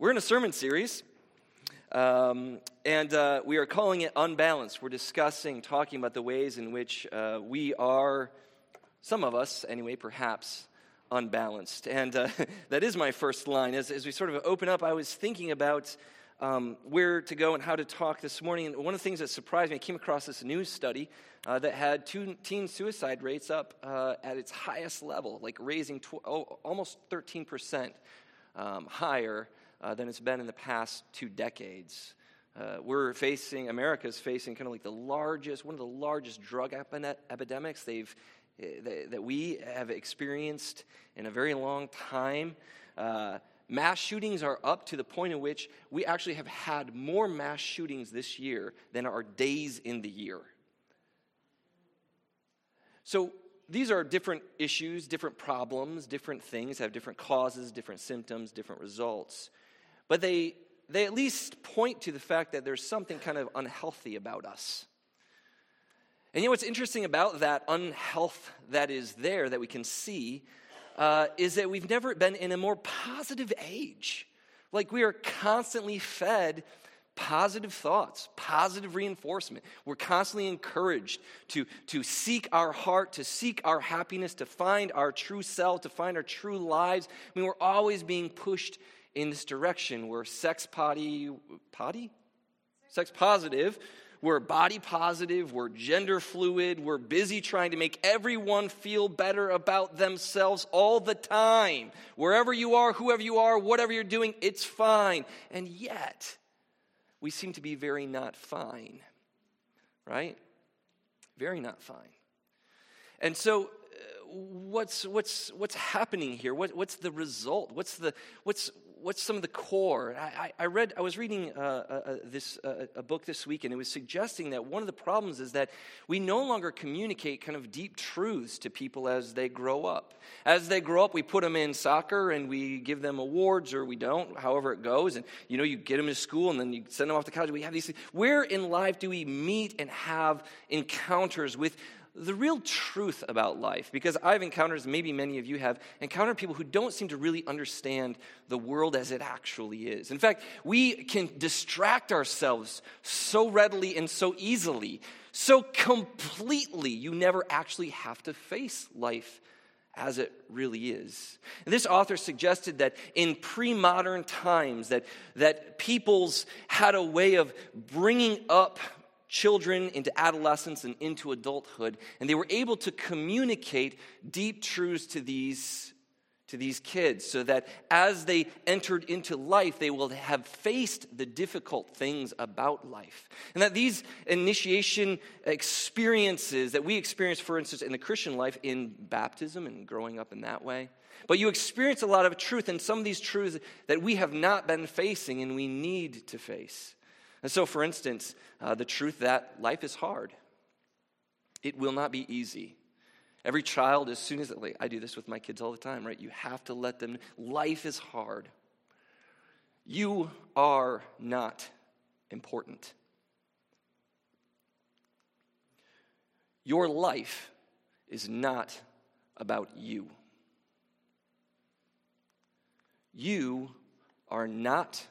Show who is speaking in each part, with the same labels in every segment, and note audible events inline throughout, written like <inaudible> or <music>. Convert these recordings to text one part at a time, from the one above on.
Speaker 1: We're in a sermon series, um, and uh, we are calling it Unbalanced. We're discussing, talking about the ways in which uh, we are, some of us anyway, perhaps unbalanced. And uh, <laughs> that is my first line. As, as we sort of open up, I was thinking about um, where to go and how to talk this morning. And one of the things that surprised me, I came across this news study uh, that had teen suicide rates up uh, at its highest level, like raising tw- oh, almost 13% um, higher uh, than it's been in the past two decades. Uh, we're facing, America's facing kind of like the largest, one of the largest drug epidemics they've, eh, that we have experienced in a very long time. Uh, mass shootings are up to the point in which we actually have had more mass shootings this year than our days in the year. So these are different issues, different problems, different things, have different causes, different symptoms, different results but they, they at least point to the fact that there's something kind of unhealthy about us. And you know what's interesting about that unhealth that is there that we can see uh, is that we've never been in a more positive age. Like we are constantly fed positive thoughts, positive reinforcement. We're constantly encouraged to, to seek our heart, to seek our happiness, to find our true self, to find our true lives. I mean, we're always being pushed in this direction. We're sex potty, potty? Sex positive. We're body positive. We're gender fluid. We're busy trying to make everyone feel better about themselves all the time. Wherever you are, whoever you are, whatever you're doing, it's fine. And yet, we seem to be very not fine, right? Very not fine. And so, uh, what's, what's, what's happening here? What, what's the result? What's, the, what's, what's some of the core? I, I read, I was reading uh, uh, uh, this, uh, a book this week, and it was suggesting that one of the problems is that we no longer communicate kind of deep truths to people as they grow up. As they grow up, we put them in soccer and we give them awards, or we don't, however it goes. And you know, you get them to school and then you send them off to college. We have these things. Where in life do we meet and have encounters with the real truth about life, because I've encountered, maybe many of you have, encountered people who don't seem to really understand the world as it actually is. In fact, we can distract ourselves so readily and so easily, so completely, you never actually have to face life as it really is. And this author suggested that in pre-modern times that, that peoples had a way of bringing up children into adolescence and into adulthood, and they were able to communicate deep truths to these to these kids so that as they entered into life, they will have faced the difficult things about life. And that these initiation experiences that we experience, for instance, in the Christian life, in baptism and growing up in that way, but you experience a lot of truth, and some of these truths that we have not been facing and we need to face. And so, for instance, uh, the truth that life is hard, it will not be easy. Every child, as soon as like, I do this with my kids all the time, right? You have to let them, life is hard. You are not important. Your life is not about you. You are not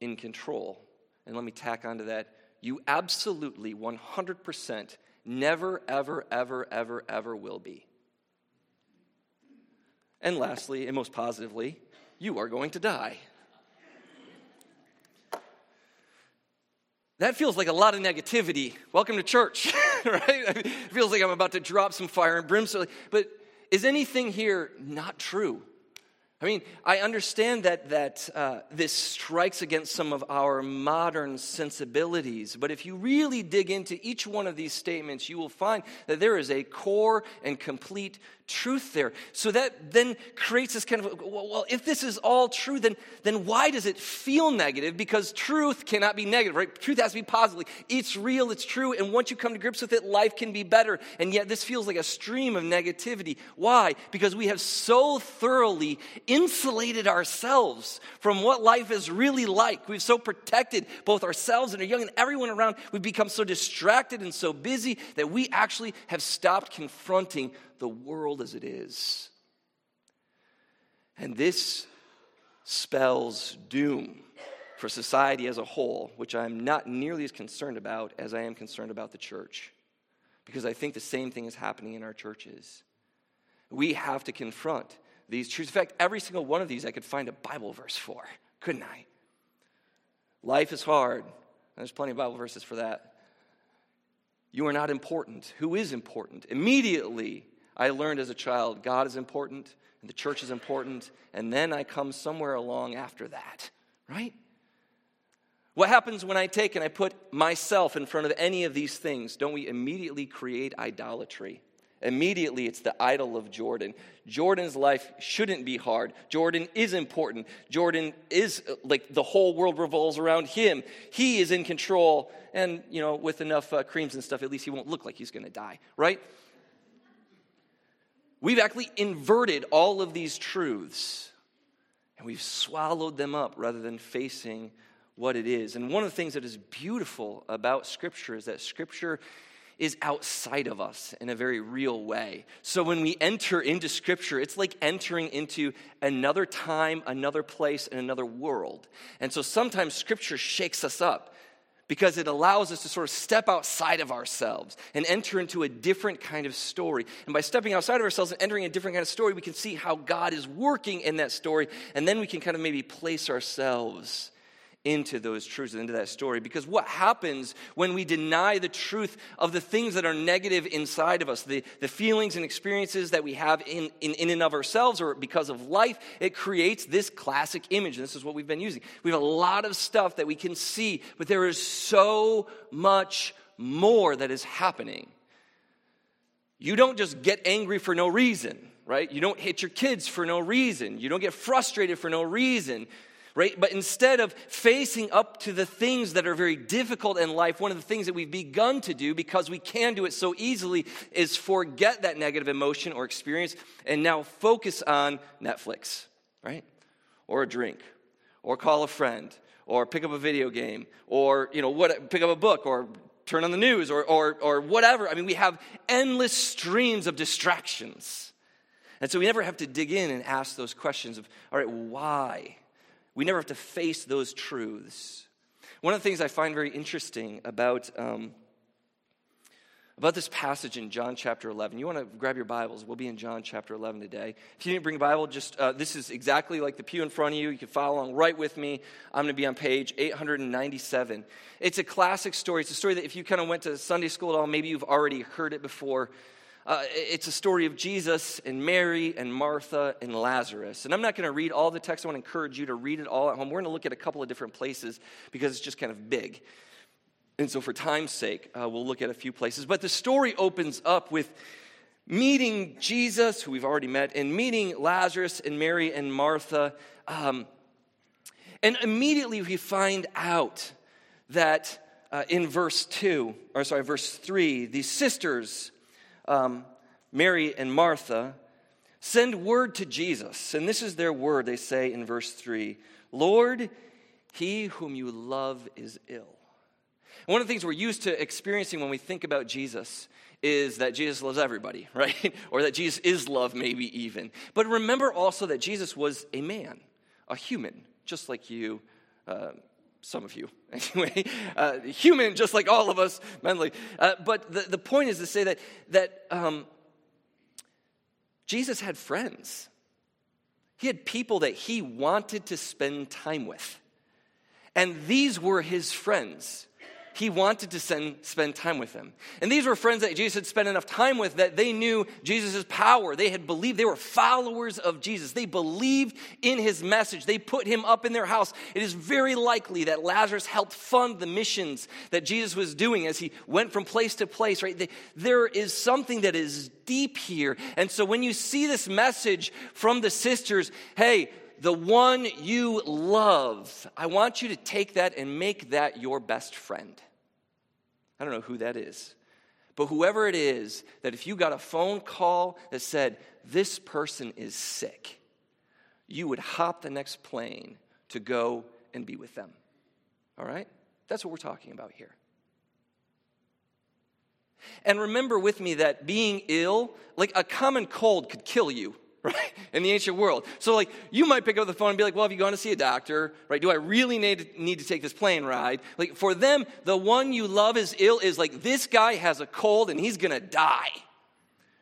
Speaker 1: in control and let me tack onto that you absolutely 100% never, ever, ever, ever, ever will be. And lastly, and most positively, you are going to die. That feels like a lot of negativity. Welcome to church, <laughs> right? It feels like I'm about to drop some fire and brimstone. But is anything here not true? I mean, I understand that, that uh, this strikes against some of our modern sensibilities, but if you really dig into each one of these statements, you will find that there is a core and complete truth there. So that then creates this kind of, well, if this is all true, then, then why does it feel negative? Because truth cannot be negative, right? Truth has to be positive. It's real, it's true, and once you come to grips with it, life can be better. And yet this feels like a stream of negativity. Why? Because we have so thoroughly insulated ourselves from what life is really like. We've so protected both ourselves and our young and everyone around. We've become so distracted and so busy that we actually have stopped confronting the world as it is. And this spells doom. for society as a whole, which I'm not nearly as concerned about as I am concerned about the church. Because I think the same thing is happening in our churches. We have to confront these truths. In fact, every single one of these I could find a Bible verse for, couldn't I? Life is hard. There's plenty of Bible verses for that. You are not important. Who is important? Immediately, I learned as a child God is important and the church is important, and then I come somewhere along after that, right? What happens when I take and I put myself in front of any of these things? Don't we immediately create idolatry? Immediately, it's the idol of Jordan. Jordan's life shouldn't be hard. Jordan is important. Jordan is like the whole world revolves around him. He is in control. And, you know, with enough uh, creams and stuff, at least he won't look like he's going to die, right? We've actually inverted all of these truths and we've swallowed them up rather than facing what it is. And one of the things that is beautiful about Scripture is that Scripture is outside of us in a very real way. So when we enter into Scripture, it's like entering into another time, another place, and another world. And so sometimes Scripture shakes us up because it allows us to sort of step outside of ourselves and enter into a different kind of story. And by stepping outside of ourselves and entering a different kind of story, we can see how God is working in that story, and then we can kind of maybe place ourselves into those truths into that story. Because what happens when we deny the truth of the things that are negative inside of us, the, the feelings and experiences that we have in, in, in and of ourselves or because of life, it creates this classic image. And this is what we've been using. We have a lot of stuff that we can see, but there is so much more that is happening. You don't just get angry for no reason, right? You don't hit your kids for no reason. You don't get frustrated for no reason right? But instead of facing up to the things that are very difficult in life, one of the things that we've begun to do because we can do it so easily is forget that negative emotion or experience and now focus on Netflix, right? Or a drink, or call a friend, or pick up a video game, or you know what pick up a book or turn on the news or, or, or whatever. I mean, we have endless streams of distractions. And so we never have to dig in and ask those questions of, all right, why? We never have to face those truths. One of the things I find very interesting about, um, about this passage in John chapter 11, you want to grab your Bibles. We'll be in John chapter 11 today. If you didn't bring a Bible, just uh, this is exactly like the pew in front of you. You can follow along right with me. I'm going to be on page 897. It's a classic story. It's a story that if you kind of went to Sunday school at all, maybe you've already heard it before. Uh, it's a story of Jesus and Mary and Martha and Lazarus. And I'm not going to read all the text. I want to encourage you to read it all at home. We're going to look at a couple of different places because it's just kind of big. And so, for time's sake, uh, we'll look at a few places. But the story opens up with meeting Jesus, who we've already met, and meeting Lazarus and Mary and Martha. Um, and immediately we find out that uh, in verse 2, or sorry, verse 3, these sisters um, Mary and Martha, send word to Jesus. And this is their word, they say in verse 3 Lord, he whom you love is ill. one of the things we're used to experiencing when we think about Jesus is that Jesus loves everybody, <laughs> right? or that Jesus is love, maybe even. But remember also that Jesus was a man, a human, just like you, uh, some of you <laughs> anyway, uh, human just like all of us mentally. Uh, but the, the point is to say that, that um, Jesus had friends. He had people that he wanted to spend time with. And these were his friends he wanted to send, spend time with them. And these were friends that Jesus had spent enough time with that they knew Jesus' power. They had believed, they were followers of Jesus. They believed in his message. They put him up in their house. It is very likely that Lazarus helped fund the missions that Jesus was doing as he went from place to place, right? They, there is something that is deep here. And so when you see this message from the sisters, hey, the one you love, I want you to take that and make that your best friend. I don't know who that is. But whoever it is, that if you got a phone call that said, this person is sick, you would hop the next plane to go and be with them. All right? That's what we're talking about here. And remember with me that being ill, like a common cold could kill you <laughs> right? In the ancient world. So, like, you might pick up the phone and be like, well, have you gone to see a doctor, right? Do I really need to, need to take this plane ride? Like, for them, the one you love is ill is like, this guy has a cold and he's gonna die.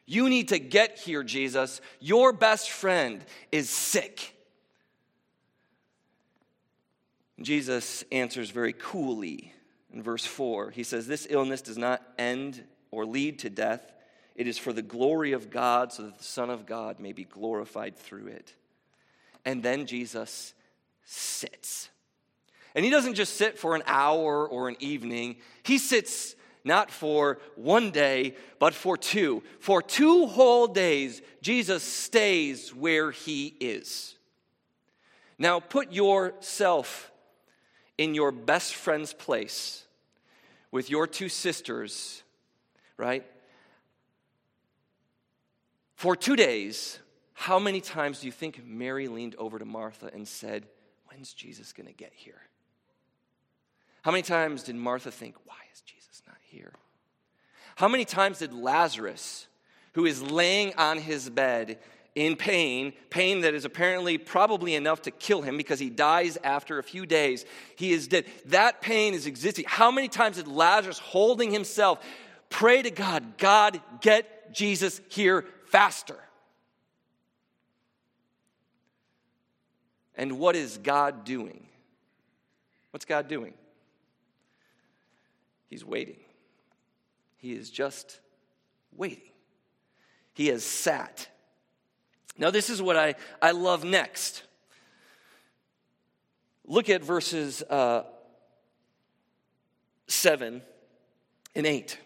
Speaker 1: You need to get here, Jesus. Your best friend is sick. Jesus answers very coolly in verse 4. He says, This illness does not end or lead to death. It is for the glory of God, so that the Son of God may be glorified through it. And then Jesus sits. And he doesn't just sit for an hour or an evening, he sits not for one day, but for two. For two whole days, Jesus stays where he is. Now, put yourself in your best friend's place with your two sisters, right? For two days, how many times do you think Mary leaned over to Martha and said, When's Jesus going to get here? How many times did Martha think, Why is Jesus not here? How many times did Lazarus, who is laying on his bed in pain, pain that is apparently probably enough to kill him because he dies after a few days, he is dead. That pain is existing. How many times did Lazarus, holding himself, pray to God, God, get Jesus here faster. And what is God doing? What's God doing? He's waiting. He is just waiting. He has sat. Now, this is what I, I love next. Look at verses uh, 7 and 8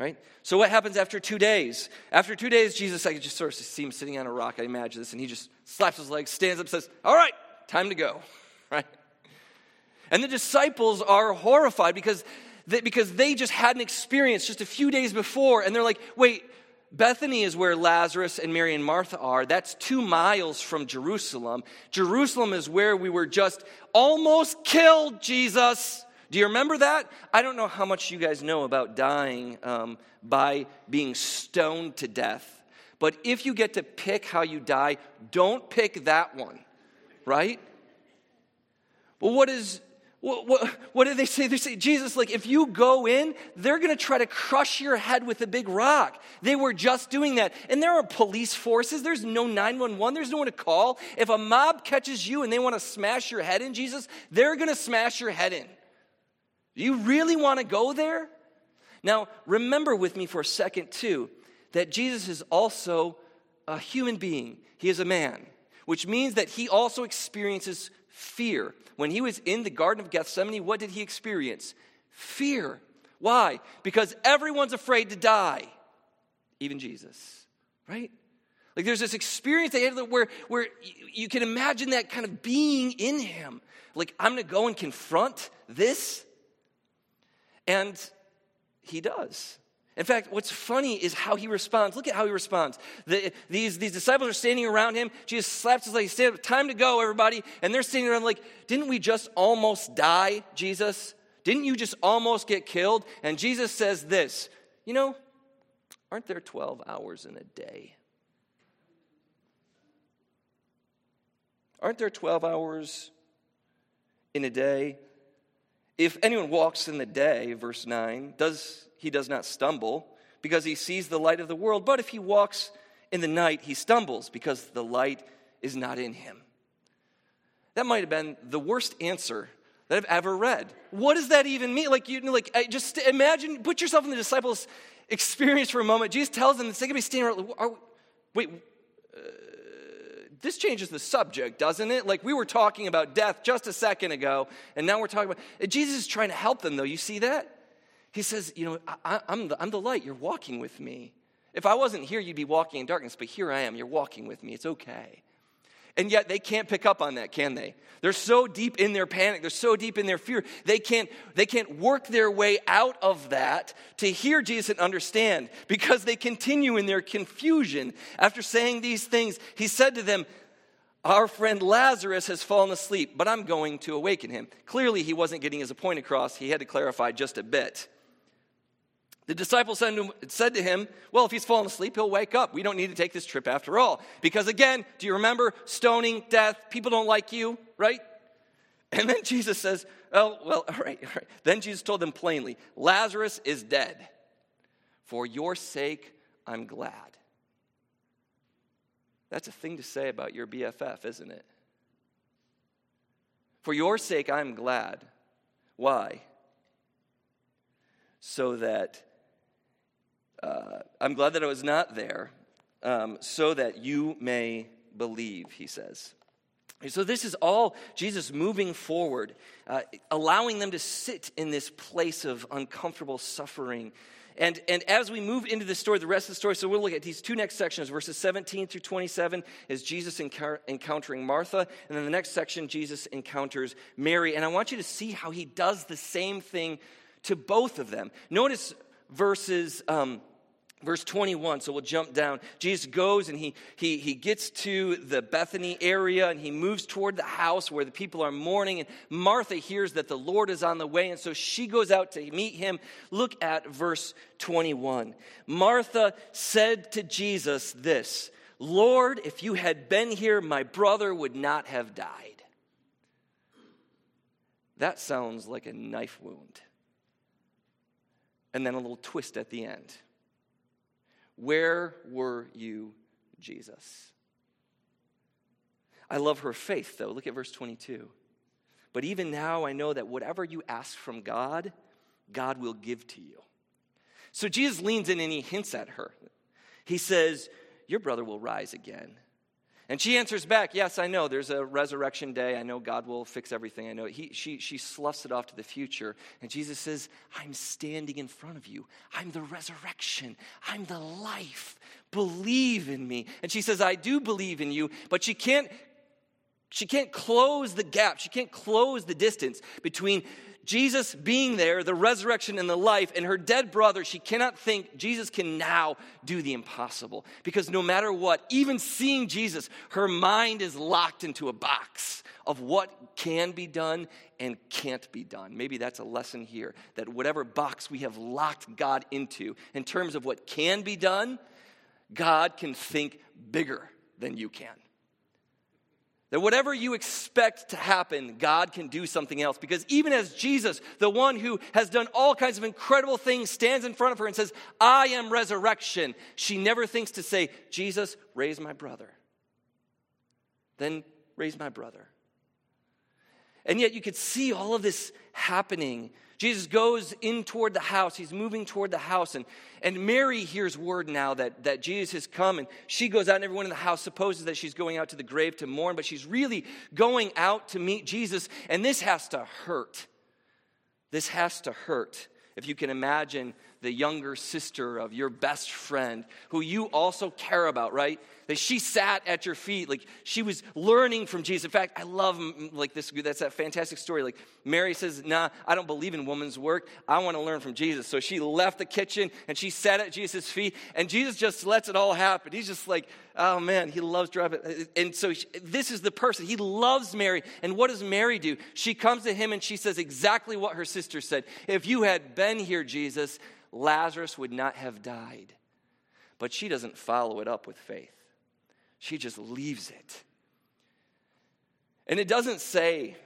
Speaker 1: right? So what happens after two days? After two days, Jesus, I just sort of see him sitting on a rock. I imagine this, and he just slaps his legs, stands up, says, "All right, time to go," <laughs> right? And the disciples are horrified because they, because they just had an experience just a few days before, and they're like, "Wait." Bethany is where Lazarus and Mary and Martha are. That's two miles from Jerusalem. Jerusalem is where we were just almost killed, Jesus. Do you remember that? I don't know how much you guys know about dying um, by being stoned to death, but if you get to pick how you die, don't pick that one, right? Well, what is what, what, what do they say? They say, Jesus, like, if you go in, they're going to try to crush your head with a big rock. They were just doing that. And there are police forces. There's no 911. There's no one to call. If a mob catches you and they want to smash your head in, Jesus, they're going to smash your head in. Do you really want to go there? Now, remember with me for a second, too, that Jesus is also a human being. He is a man, which means that he also experiences fear. When he was in the Garden of Gethsemane, what did he experience? Fear. Why? Because everyone's afraid to die, even Jesus, right? Like there's this experience where, where you can imagine that kind of being in him. Like, I'm gonna go and confront this. And he does. In fact, what's funny is how he responds. Look at how he responds. The, these, these disciples are standing around him. Jesus slaps his leg, stand up, time to go, everybody. And they're standing around like, didn't we just almost die, Jesus? Didn't you just almost get killed? And Jesus says this, you know, aren't there 12 hours in a day? Aren't there 12 hours in a day? If anyone walks in the day, verse 9, does he does not stumble because he sees the light of the world, but if he walks in the night, he stumbles because the light is not in him. That might have been the worst answer that I've ever read. What does that even mean? Like you like just imagine put yourself in the disciples' <laughs> experience for a moment. Jesus tells them they're going to be standing around. Wait, this changes the subject, doesn't it? Like we were talking about death just a second ago, and now we're talking about Jesus is trying to help them, though. You see that? He says, You know, I, am the, I'm the light. You're walking with me. If I wasn't here, you'd be walking in darkness, but here I am. You're walking with me. It's okay. And yet they can't pick up on that, can they? They're so deep in their panic, they're so deep in their fear, they can't, they can't work their way out of that to hear Jesus and understand because they continue in their confusion. After saying these things, he said to them, Our friend Lazarus has fallen asleep, but I'm going to awaken him. Clearly, he wasn't getting his point across. He had to clarify just a bit. The disciples said to him, Well, if he's fallen asleep, he'll wake up. We don't need to take this trip after all. Because again, do you remember stoning, death? People don't like you, right? <laughs> And then Jesus says, Oh, well, all right, all right. Then Jesus told them plainly, Lazarus is dead. For your sake, I'm glad. That's a thing to say about your BFF, isn't it? For your sake, I'm glad. Why? So that uh, I'm glad that I was not there, um, so that you may believe, he says. So, this is all Jesus moving forward, uh, allowing them to sit in this place of uncomfortable suffering. And, and as we move into the story, the rest of the story, so we'll look at these two next sections, verses 17 through 27, is Jesus encountering Martha. And then the next section, Jesus encounters Mary. And I want you to see how he does the same thing to both of them. Notice verses. Um, Verse 21, so we'll jump down. Jesus goes and he, he, he gets to the Bethany area and he moves toward the house where the people are mourning. And Martha hears that the Lord is on the way, and so she goes out to meet him. Look at verse 21. Martha said to Jesus this Lord, if you had been here, my brother would not have died. That sounds like a knife wound. And then a little twist at the end. Where were you, Jesus? I love her faith, though. Look at verse 22. But even now, I know that whatever you ask from God, God will give to you. So Jesus leans in and he hints at her. He says, Your brother will rise again. And she answers back, Yes, I know. There's a resurrection day. I know God will fix everything. I know. He, she, she sloughs it off to the future. And Jesus says, I'm standing in front of you. I'm the resurrection. I'm the life. Believe in me. And she says, I do believe in you. But she can't, she can't close the gap. She can't close the distance between Jesus being there, the resurrection and the life, and her dead brother, she cannot think Jesus can now do the impossible. Because no matter what, even seeing Jesus, her mind is locked into a box of what can be done and can't be done. Maybe that's a lesson here that whatever box we have locked God into in terms of what can be done, God can think bigger than you can. That whatever you expect to happen, God can do something else. Because even as Jesus, the one who has done all kinds of incredible things, stands in front of her and says, I am resurrection, she never thinks to say, Jesus, raise my brother. Then raise my brother. And yet you could see all of this happening Jesus goes in toward the house. He's moving toward the house. And, and Mary hears word now that, that Jesus has come. And she goes out, and everyone in the house supposes that she's going out to the grave to mourn, but she's really going out to meet Jesus. And this has to hurt. This has to hurt. If you can imagine the younger sister of your best friend who you also care about, right? That she sat at your feet, like she was learning from Jesus. In fact, I love mm, mm, like this. That's that fantastic story. Like Mary says, "Nah, I don't believe in woman's work. I want to learn from Jesus." So she left the kitchen and she sat at Jesus' feet, and Jesus just lets it all happen. He's just like, "Oh man, he loves driving." Uh, and so she, this is the person he loves, Mary. And what does Mary do? She comes to him and she says exactly what her sister said. If you had been here, Jesus Lazarus would not have died. But she doesn't follow it up with faith, she just leaves it. And it doesn't say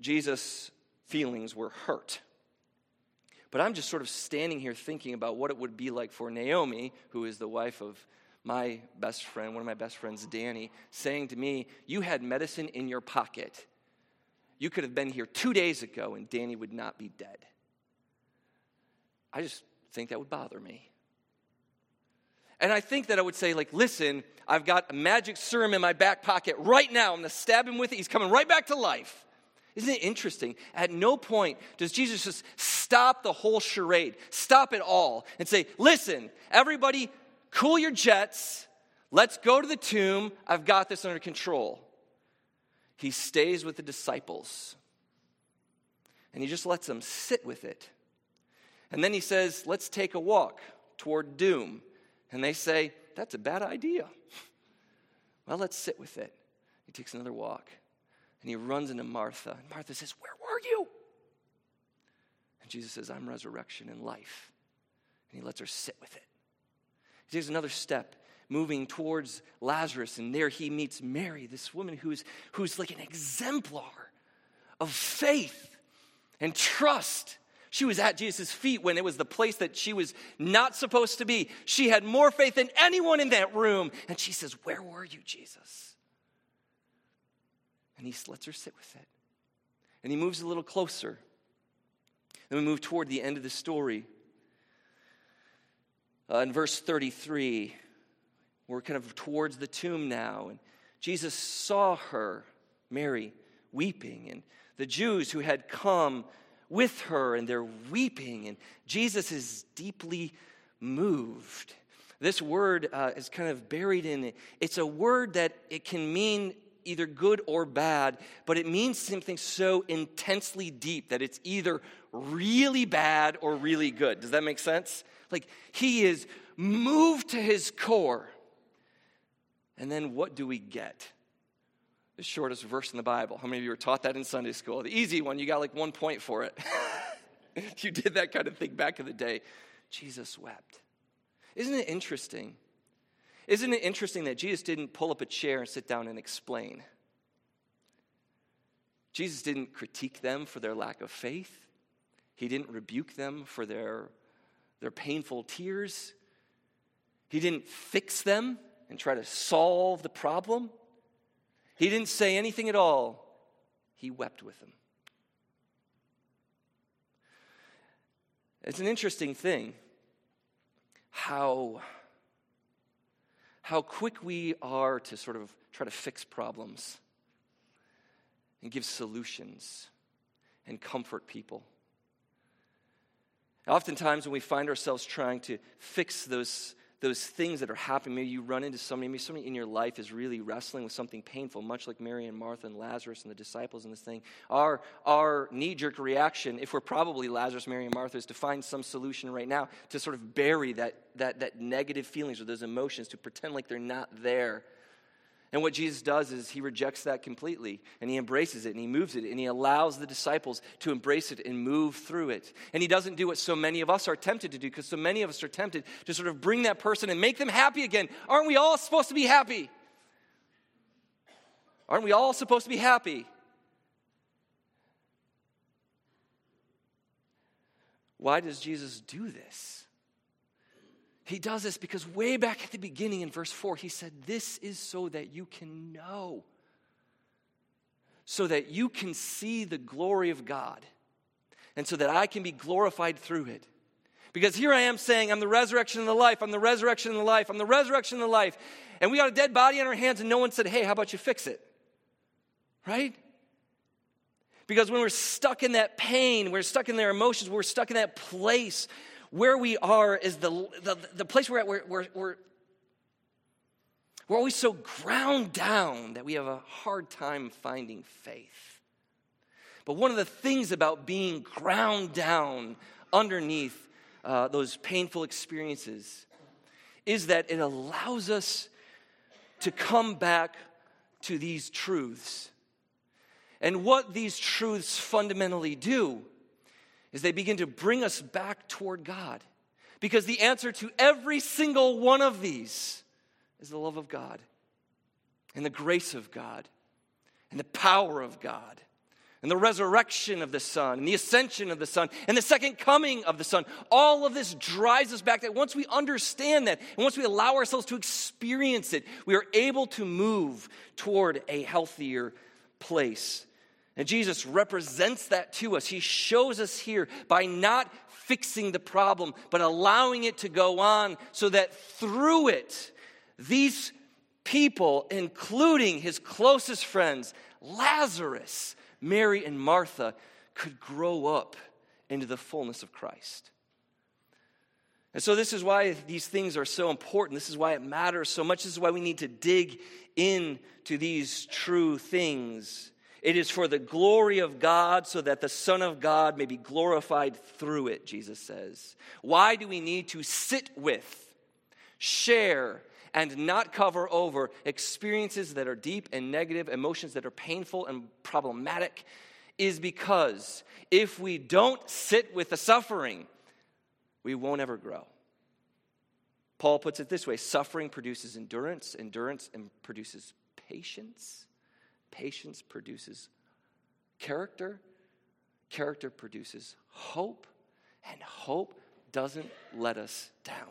Speaker 1: Jesus' feelings were hurt. But I'm just sort of standing here thinking about what it would be like for Naomi, who is the wife of my best friend, one of my best friends, Danny, saying to me, You had medicine in your pocket. You could have been here two days ago and Danny would not be dead. I just think that would bother me. And I think that I would say, like, listen, I've got a magic serum in my back pocket right now. I'm going to stab him with it. He's coming right back to life. Isn't it interesting? At no point does Jesus just stop the whole charade, stop it all, and say, listen, everybody, cool your jets. Let's go to the tomb. I've got this under control. He stays with the disciples and he just lets them sit with it. And then he says, Let's take a walk toward doom. And they say, That's a bad idea. <laughs> Well, let's sit with it. He takes another walk and he runs into Martha. And Martha says, Where were you? And Jesus says, I'm resurrection and life. And he lets her sit with it. He takes another step, moving towards Lazarus, and there he meets Mary, this woman who's, who's like an exemplar of faith and trust. She was at Jesus' feet when it was the place that she was not supposed to be. She had more faith than anyone in that room. And she says, Where were you, Jesus? And he lets her sit with it. And he moves a little closer. Then we move toward the end of the story. Uh, in verse 33, we're kind of towards the tomb now. And Jesus saw her, Mary, weeping. And the Jews who had come with her, and they're weeping. And Jesus is deeply moved. This word uh, is kind of buried in it. It's a word that it can mean either good or bad, but it means something so intensely deep that it's either really bad or really good. Does that make sense? Like he is moved to his core. And then what do we get? The shortest verse in the Bible. How many of you were taught that in Sunday school? The easy one, you got like one point for it. <laughs> you did that kind of thing back in the day. Jesus wept. Isn't it interesting? Isn't it interesting that Jesus didn't pull up a chair and sit down and explain? Jesus didn't critique them for their lack of faith. He didn't rebuke them for their, their painful tears. He didn't fix them and try to solve the problem. He didn't say anything at all. He wept with them. It's an interesting thing how, how quick we are to sort of try to fix problems and give solutions and comfort people. Oftentimes, when we find ourselves trying to fix those, those things that are happening, maybe you run into somebody, maybe somebody in your life is really wrestling with something painful, much like Mary and Martha and Lazarus and the disciples in this thing. Our, our knee jerk reaction, if we're probably Lazarus, Mary, and Martha, is to find some solution right now to sort of bury that, that, that negative feelings or those emotions, to pretend like they're not there and what Jesus does is he rejects that completely and he embraces it and he moves it and he allows the disciples to embrace it and move through it. And he doesn't do what so many of us are tempted to do because so many of us are tempted to sort of bring that person and make them happy again. Aren't we all supposed to be happy? Aren't we all supposed to be happy? Why does Jesus do this? He does this because way back at the beginning in verse 4, he said, This is so that you can know, so that you can see the glory of God, and so that I can be glorified through it. Because here I am saying, I'm the resurrection and the life, I'm the resurrection and the life, I'm the resurrection and the life. And we got a dead body on our hands, and no one said, Hey, how about you fix it? Right? Because when we're stuck in that pain, we're stuck in their emotions, we're stuck in that place where we are is the, the, the place we're at, we're, we're, we're, we're always so ground down that we have a hard time finding faith. But one of the things about being ground down underneath uh, those painful experiences is that it allows us to come back to these truths. And what these truths fundamentally do is they begin to bring us back toward God. Because the answer to every single one of these is the love of God and the grace of God and the power of God and the resurrection of the Son and the ascension of the Son and the second coming of the Son. All of this drives us back that once we understand that and once we allow ourselves to experience it, we are able to move toward a healthier place and Jesus represents that to us. He shows us here by not fixing the problem, but allowing it to go on so that through it, these people, including his closest friends, Lazarus, Mary, and Martha, could grow up into the fullness of Christ. And so, this is why these things are so important. This is why it matters so much. This is why we need to dig into these true things it is for the glory of God, so that the Son of God may be glorified through it, Jesus says. Why do we need to sit with, share, and not cover over experiences that are deep and negative, emotions that are painful and problematic? Is because if we don't sit with the suffering, we won't ever grow. Paul puts it this way suffering produces endurance, endurance produces patience, patience produces character, character produces hope, and hope doesn't let us down.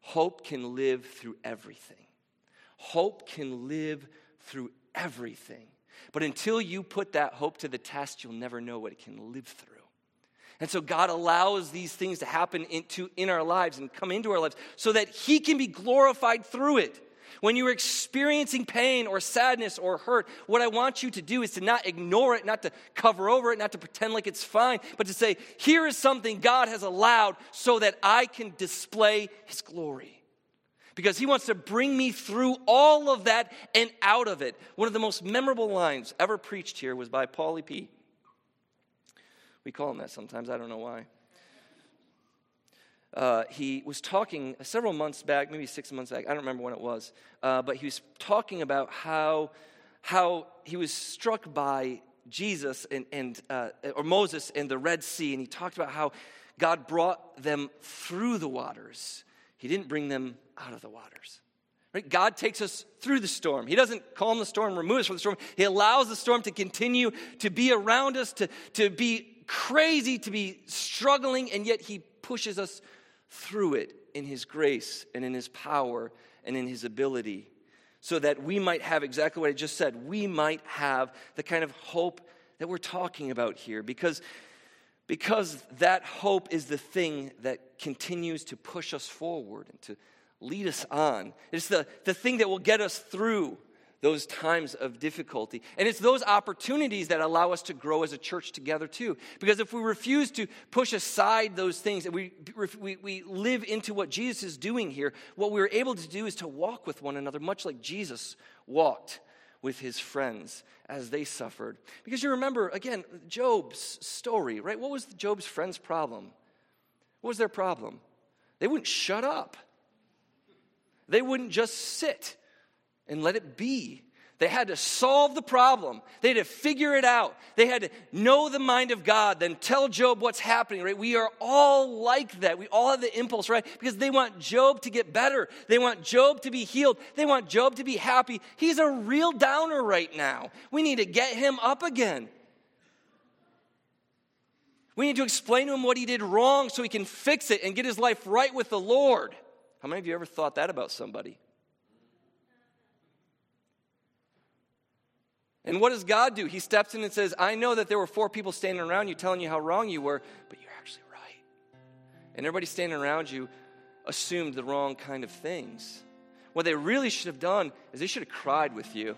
Speaker 1: Hope can live through everything. Hope can live through everything. But until you put that hope to the test, you'll never know what it can live through. And so God allows these things to happen into, in our lives and come into our lives so that He can be glorified through it. When you're experiencing pain or sadness or hurt, what I want you to do is to not ignore it, not to cover over it, not to pretend like it's fine, but to say, here is something God has allowed so that I can display His glory because he wants to bring me through all of that and out of it. One of the most memorable lines ever preached here was by Paulie P. We call him that sometimes, I don't know why. Uh, he was talking several months back, maybe six months back, I don't remember when it was, uh, but he was talking about how, how he was struck by Jesus and, and uh, or Moses and the Red Sea, and he talked about how God brought them through the waters. He didn't bring them out of the waters. Right? God takes us through the storm. He doesn't calm the storm, remove us from the storm. He allows the storm to continue to be around us, to, to be crazy to be struggling, and yet He pushes us through it in His grace and in His power and in His ability so that we might have exactly what I just said. We might have the kind of hope that we're talking about here because, because that hope is the thing that continues to push us forward and to lead us on. It's the, the thing that will get us through those times of difficulty. And it's those opportunities that allow us to grow as a church together, too. Because if we refuse to push aside those things and we, we, we live into what Jesus is doing here, what we're able to do is to walk with one another, much like Jesus walked with his friends as they suffered. Because you remember, again, Job's story, right? What was Job's friends' problem? What was their problem? They wouldn't shut up. They wouldn't just sit and let it be. They had to solve the problem. They had to figure it out. They had to know the mind of God, then tell Job what's happening, right? We are all like that. We all have the impulse, right? Because they want Job to get better. They want Job to be healed. They want Job to be happy. He's a real downer right now. We need to get him up again. We need to explain to him what he did wrong so he can fix it and get his life right with the Lord. How many of you ever thought that about somebody? And what does God do? He steps in and says, I know that there were four people standing around you telling you how wrong you were, but you're actually right. And everybody standing around you assumed the wrong kind of things. What they really should have done is they should have cried with you.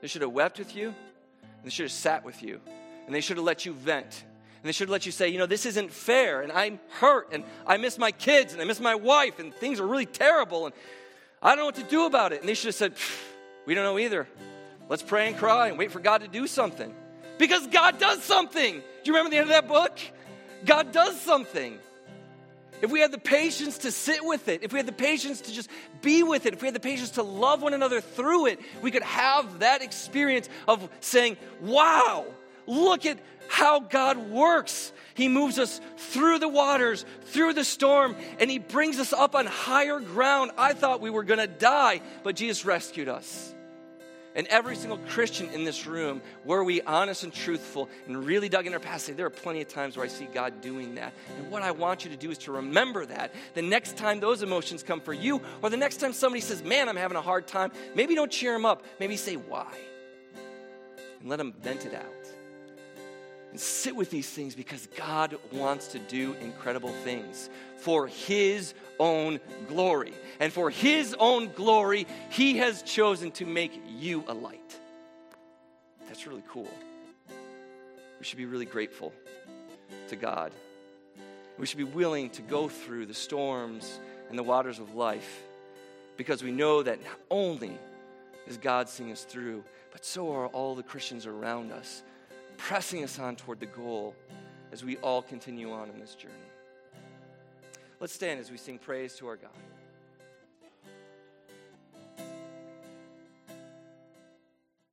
Speaker 1: They should have wept with you. And they should have sat with you. And they should have let you vent. And they should have let you say, you know, this isn't fair. And I'm hurt. And I miss my kids. And I miss my wife. And things are really terrible. And I don't know what to do about it. And they should have said, we don't know either. Let's pray and cry and wait for God to do something. Because God does something. Do you remember the end of that book? God does something. If we had the patience to sit with it, if we had the patience to just be with it, if we had the patience to love one another through it, we could have that experience of saying, Wow, look at how God works. He moves us through the waters, through the storm, and He brings us up on higher ground. I thought we were going to die, but Jesus rescued us. And every single Christian in this room, were we honest and truthful and really dug in our past, say, there are plenty of times where I see God doing that. And what I want you to do is to remember that. The next time those emotions come for you, or the next time somebody says, man, I'm having a hard time, maybe don't cheer them up. Maybe say, why? And let them vent it out. And sit with these things because God wants to do incredible things for His own glory. And for His own glory, He has chosen to make you a light. That's really cool. We should be really grateful to God. We should be willing to go through the storms and the waters of life because we know that not only is God seeing us through, but so are all the Christians around us, pressing us on toward the goal as we all continue on in this journey. Let's stand as we sing praise to our God.